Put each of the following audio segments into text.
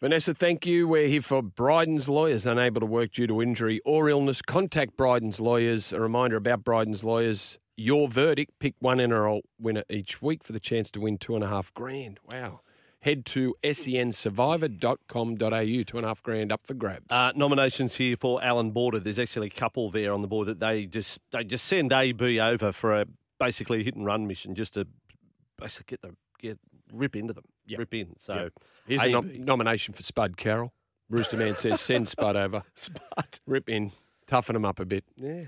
Vanessa, thank you. We're here for Bryden's Lawyers. Unable to work due to injury or illness, contact Bryden's Lawyers. A reminder about Bryden's Lawyers your verdict. Pick one NRL winner each week for the chance to win two and a half grand. Wow. Head to sensurvivor.com.au. Two and a half grand up for grabs. Uh, nominations here for Allan Border. There's actually a couple there on the board that they just they just send AB over for a basically a hit and run mission just to basically get the get rip into them, Yep. rip in. So Yep. Here's a nom- nomination for Spud Carroll. Rooster Man says send Spud over. Spud. Rip in. Toughen him up a bit. Yeah.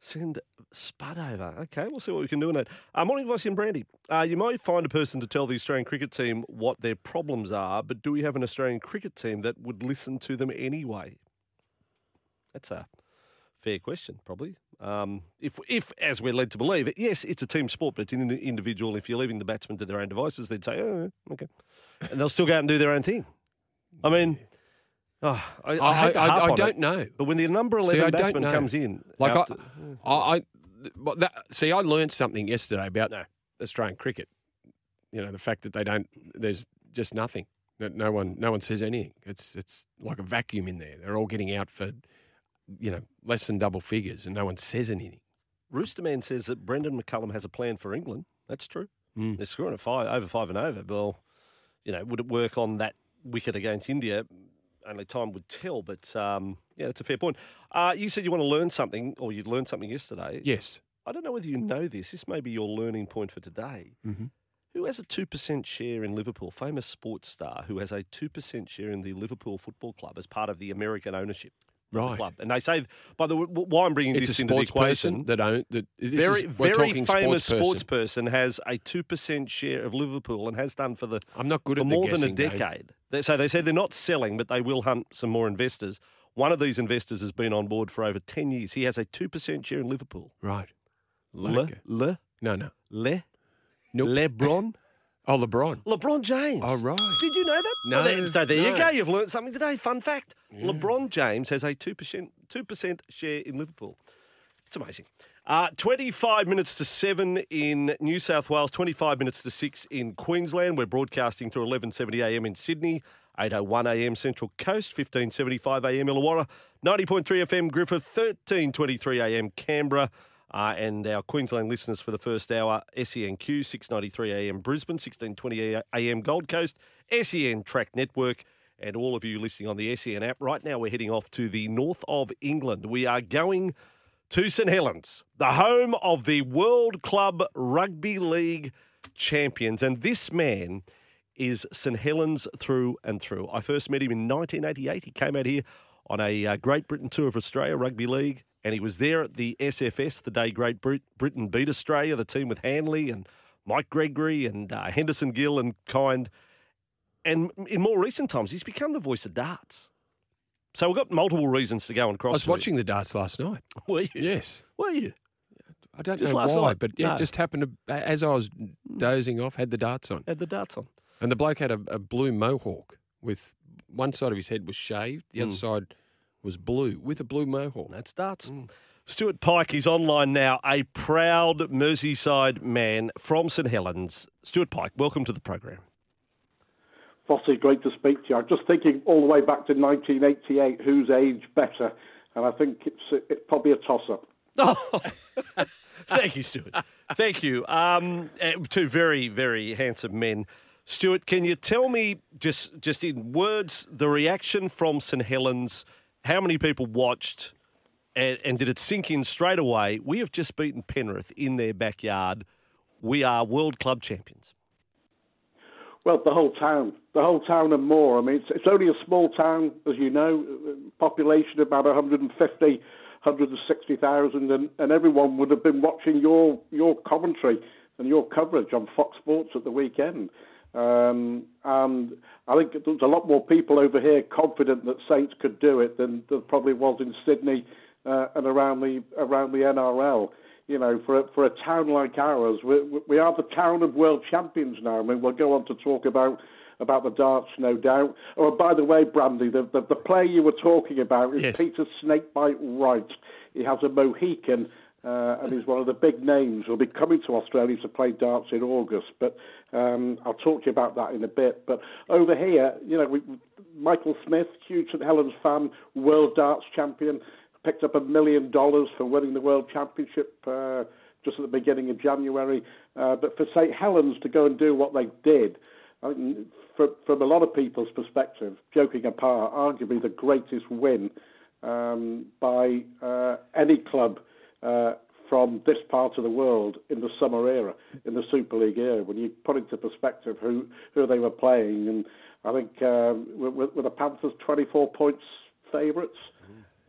Send Spud over. Okay, we'll see what we can do in that. Uh, morning, Vossi and Brandy. Uh, you might find a person to tell the Australian cricket team what their problems are, but do we have an Australian cricket team that would listen to them anyway? That's a fair question, probably. Um, if, if, as we're led to believe, yes, it's a team sport, but it's an individual. If you're leaving the batsmen to their own devices, they'd say, oh, okay. And they'll still go out and do their own thing. I mean, oh, I, I, I, I, I on don't it, know. But when the number 11 I don't batsman comes in, Like after- I, I, that, see, I learned something yesterday about No. Australian cricket. You know, the fact that they don't. There's just nothing. No, no one, no one says anything. It's it's like a vacuum in there. They're all getting out for, you know, less than double figures, and no one says anything. Roosterman says that Brendon McCullum has a plan for England. That's true. Mm. They're scoring at five, over five and over. Well, you know, would it work on that wicket against India? Only time would tell. But um, yeah, that's a fair point. Uh, you said you want to learn something, or you'd learned something yesterday. Yes. I don't know whether you know this. This may be your learning point for today. Mm-hmm. Who has a 2% share in Liverpool? Famous sports star who has a 2% share in the Liverpool Football Club as part of the American ownership Right. club. And they say, by the way, why I'm bringing It's this into the sports equation. person that own that. This very, is, very famous sports, sports person. person has a 2% share of Liverpool and has done for the I'm not good for more than a game. decade. They, so they said they're not selling, but they will hunt some more investors. One of these investors has been on board for over 10 years. He has a 2% share in Liverpool. Right. Le, le, No, no. le, Nope. LeBron, Oh, LeBron. LeBron James. Oh, right. No, there- so there you go. You've learned something today. Fun fact: Yeah. LeBron James has a two percent two percent share in Liverpool. It's amazing. Uh, 25 minutes to 7 in New South Wales, 25 minutes to 6 in Queensland. We're broadcasting through 11.70 a.m. in Sydney, 8.01 a.m. Central Coast, 15.75 a.m. Illawarra, 90.3 FM Griffith, 13.23 a.m. Canberra. Uh, and our Queensland listeners for the first hour, SENQ, 6.93 a.m. Brisbane, 16.20 a.m. Gold Coast, SEN Track Network, and all of you listening on the SEN app. Right now we're heading off to the north of England. We are going to St Helens, the home of the World Club Rugby League champions. And this man is St Helens through and through. I first met him in 1988. He came out here on a uh, Great Britain tour of Australia Rugby League, and he was there at the SFS the day Great Brit- Britain beat Australia, the team with Hanley and Mike Gregory and uh, Henderson Gill and Kind. And in more recent times, he's become the voice of darts. So we've got multiple reasons to go and cross. I was watching the darts last night. Were you? Yes. Were you? I don't Just know last why, night? but yeah, No. it just happened to, as I was dozing off, had the darts on. Had the darts on. And the bloke had a, a blue mohawk with one side of his head was shaved, the other Mm. side was blue with a blue mohawk. That's darts. Mm. Stuart Pyke is online now, a proud Merseyside man from St Helens. Stuart Pyke, welcome to the program. Vossi, great to speak to you. I'm just thinking all the way back to 1988, who's age better? And I think it's, it's probably a toss-up. Oh, thank you, Stuart. Thank you. Um, uh, two very, very handsome men. Stuart, can you tell me just just in words the reaction from St Helens? How many people watched, and, and did it sink in straight away? We have just beaten Penrith in their backyard. We are world club champions. Well, the whole town, the whole town and more. I mean, it's, it's only a small town, as you know, population about 150, 160,000, and, and everyone would have been watching your your commentary and your coverage on Fox Sports at the weekend. Um, and I think there's a lot more people over here confident that Saints could do it than there probably was in Sydney uh, and around the around the NRL. You know, for a, for a town like ours, we, we are the town of world champions now. I mean, we'll go on to talk about about the darts, no doubt. Oh, by the way, Brandy, the, the, the player you were talking about is yes. Peter Snakebite Wright. He has a Mohican. Uh, and he's one of the big names. He'll be coming to Australia to play darts in August, but um, I'll talk to you about that in a bit. But over here, you know, we, Michael Smith, huge St Helens fan, world darts champion, picked up a million dollars for winning the world championship uh, just at the beginning of January. Uh, but for St Helens to go and do what they did, I think from, from a lot of people's perspective, joking apart, arguably the greatest win um, by uh, any club uh, from this part of the world in the summer era, in the Super League era. When you put into perspective who, who they were playing, and I think um, were, were the Panthers 24 points favourites.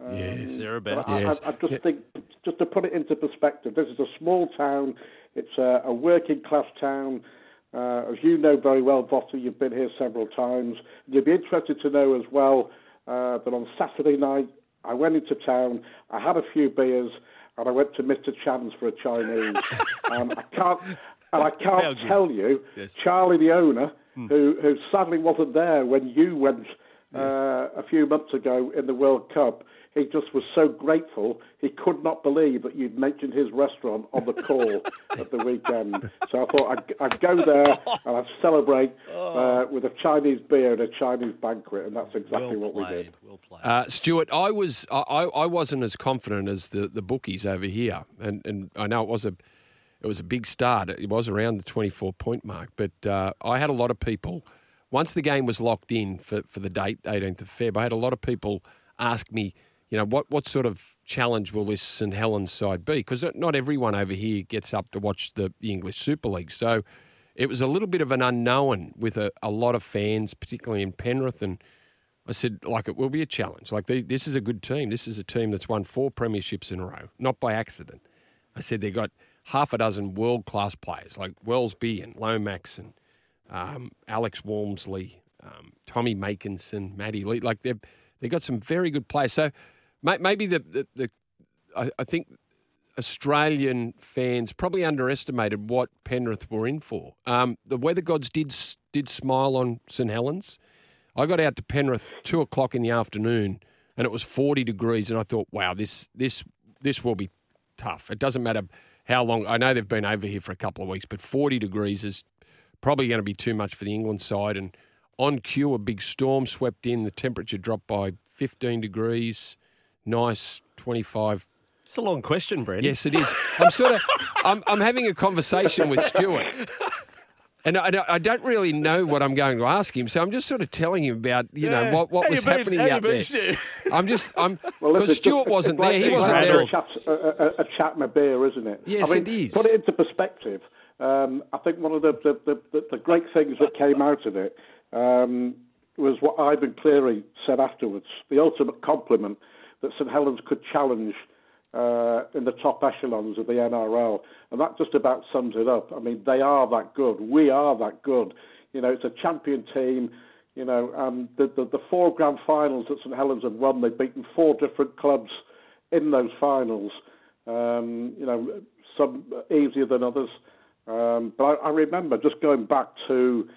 Um, yes, thereabouts. I, yes. I, I just yeah. think, just to put it into perspective, this is a small town. It's a, a working class town. Uh, as you know very well, Vossi, you've been here several times. You'd be interested to know as well uh, that on Saturday night, I went into town, I had a few beers, and I went to Mr. Chan's for a Chinese. um, I can't, and I can't tell you, yes. Charlie, the owner, hmm. who, who sadly wasn't there when you went yes. uh, a few months ago in the World Cup, he just was so grateful. He could not believe that you'd mentioned his restaurant on the call at the weekend. So I thought I'd, I'd go there and I'd celebrate uh, with a Chinese beer and a Chinese banquet, and that's exactly well what we did. Well played. Uh, Stuart, I was I, I wasn't as confident as the, the bookies over here, and and I know it was a it was a big start. It was around the twenty four point mark, but uh, I had a lot of people. Once the game was locked in for, for the date, 18th of Feb, I had a lot of people ask me, you know, what, what sort of challenge will this St Helens side be? Because not everyone over here gets up to watch the, the English Super League. So it was a little bit of an unknown with a, a lot of fans, particularly in Penrith. And I said, like, it will be a challenge. Like, they, this is a good team. This is a team that's won four premierships in a row, not by accident. I said they've got half a dozen world class players like Welsby and Lomax and um, Alex Walmsley, um, Tommy Makinson, Matty Lee. Like, they've, they've got some very good players. So, Maybe the, the, the I, I think Australian fans probably underestimated what Penrith were in for. Um, the weather gods did did smile on St Helens. I got out to Penrith two o'clock in the afternoon, and it was forty degrees, and I thought, wow, this this this will be tough. It doesn't matter how long. I know they've been over here for a couple of weeks, but forty degrees is probably going to be too much for the England side. And on cue, a big storm swept in. The temperature dropped by fifteen degrees nice 25. It's a long question, Brent. Yes, it is. I'm sort of, I'm, I'm having a conversation with Stuart. And I, I, don't really know what I'm going to ask him, so I'm just sort of telling him about you know what, what was happening been, out there. I'm just I'm because well, Stuart wasn't there. He wasn't there. A chat, a, a, a chat and a beer, isn't it? Yes, I mean, it is. Put it into perspective. Um, I think one of the the, the, the, great things that came out of it um, was what Ivan Cleary said afterwards. The ultimate compliment that St Helens could challenge uh, in the top echelons of the NRL, and that just about sums it up. I mean, they are that good. We are that good. You know, it's a champion team. You know, um, the, the, the four grand finals that St Helens have won, they've beaten four different clubs in those finals. Um, you know, some easier than others. Um, but I, I remember just going back to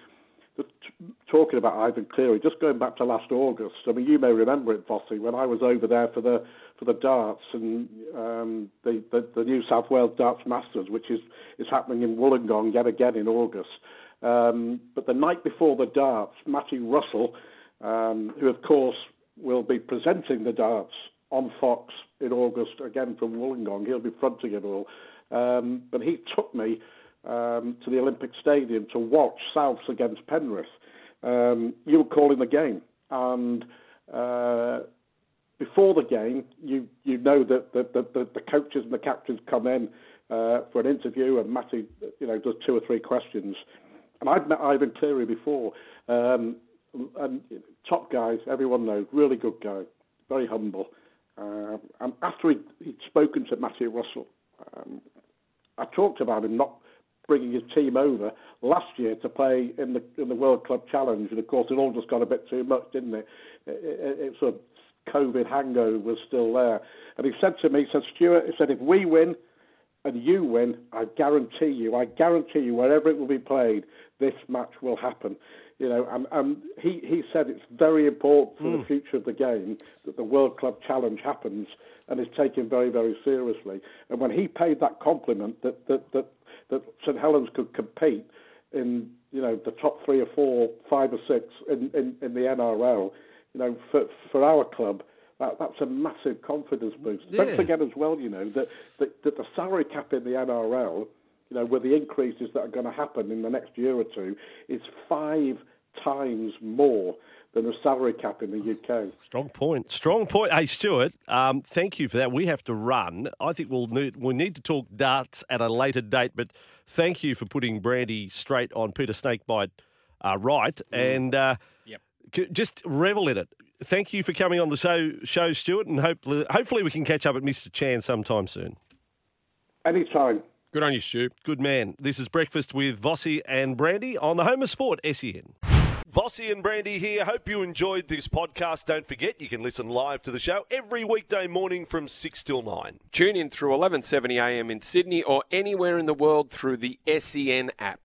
talking about Ivan Cleary, just going back to last August. I mean, you may remember it, Vossi, when I was over there for the for the darts and um, the, the, the New South Wales Darts Masters, which is is happening in Wollongong yet again in August. Um, but the night before the darts, Matty Russell, um, who of course will be presenting the darts on Fox in August again from Wollongong, he'll be fronting it all. Um, but he took me um, to the Olympic Stadium to watch Souths against Penrith. Um, you were calling the game, and uh, before the game, you you know that the, the, the coaches and the captains come in uh, for an interview, and Matty, you know, does two or three questions. And I've met Ivan Cleary before, um, and top guys, everyone knows, really good guy, very humble. Uh, and after he'd, he'd, spoken to Matthew Russell, um, I talked about him not bringing his team over last year to play in the in the World Club Challenge, and of course it all just got a bit too much, didn't it? It, it, it sort of COVID hangover was still there, and he said to me, he said Stuart, he said if we win and you win, I guarantee you, I guarantee you, wherever it will be played, this match will happen. You know, and, and he, he said it's very important for mm. the hmm. future of the game that the World Club Challenge happens and is taken very, very seriously. And when he paid that compliment that, that, that, that St Helens could compete in, you know, the top three or four, five or six in, in, in the NRL, you know, for, for our club, that, that's a massive confidence boost. Yeah. Don't forget as well, you know, that, that, that the salary cap in the NRL you know, with the increases that are going to happen in the next year or two, is five times more than a salary cap in the UK. Strong point. Strong point. Hey, Stuart, um, thank you for that. We have to run. I think we'll need, we'll need to talk darts at a later date, but thank you for putting Brandy straight on Peter Snakebite uh, Wright. Mm. And uh, yep. just revel in it. Thank you for coming on the show, show Stuart, and hopefully, hopefully we can catch up at Mr. Chan sometime soon. Anytime. Good on you, Stu. Good man. This is Breakfast with Vossi and Brandy on the Home of Sport, SEN. Vossi and Brandy here. Hope you enjoyed this podcast. Don't forget, you can listen live to the show every weekday morning from 6 till 9. Tune in through 11.70am in Sydney or anywhere in the world through the SEN app.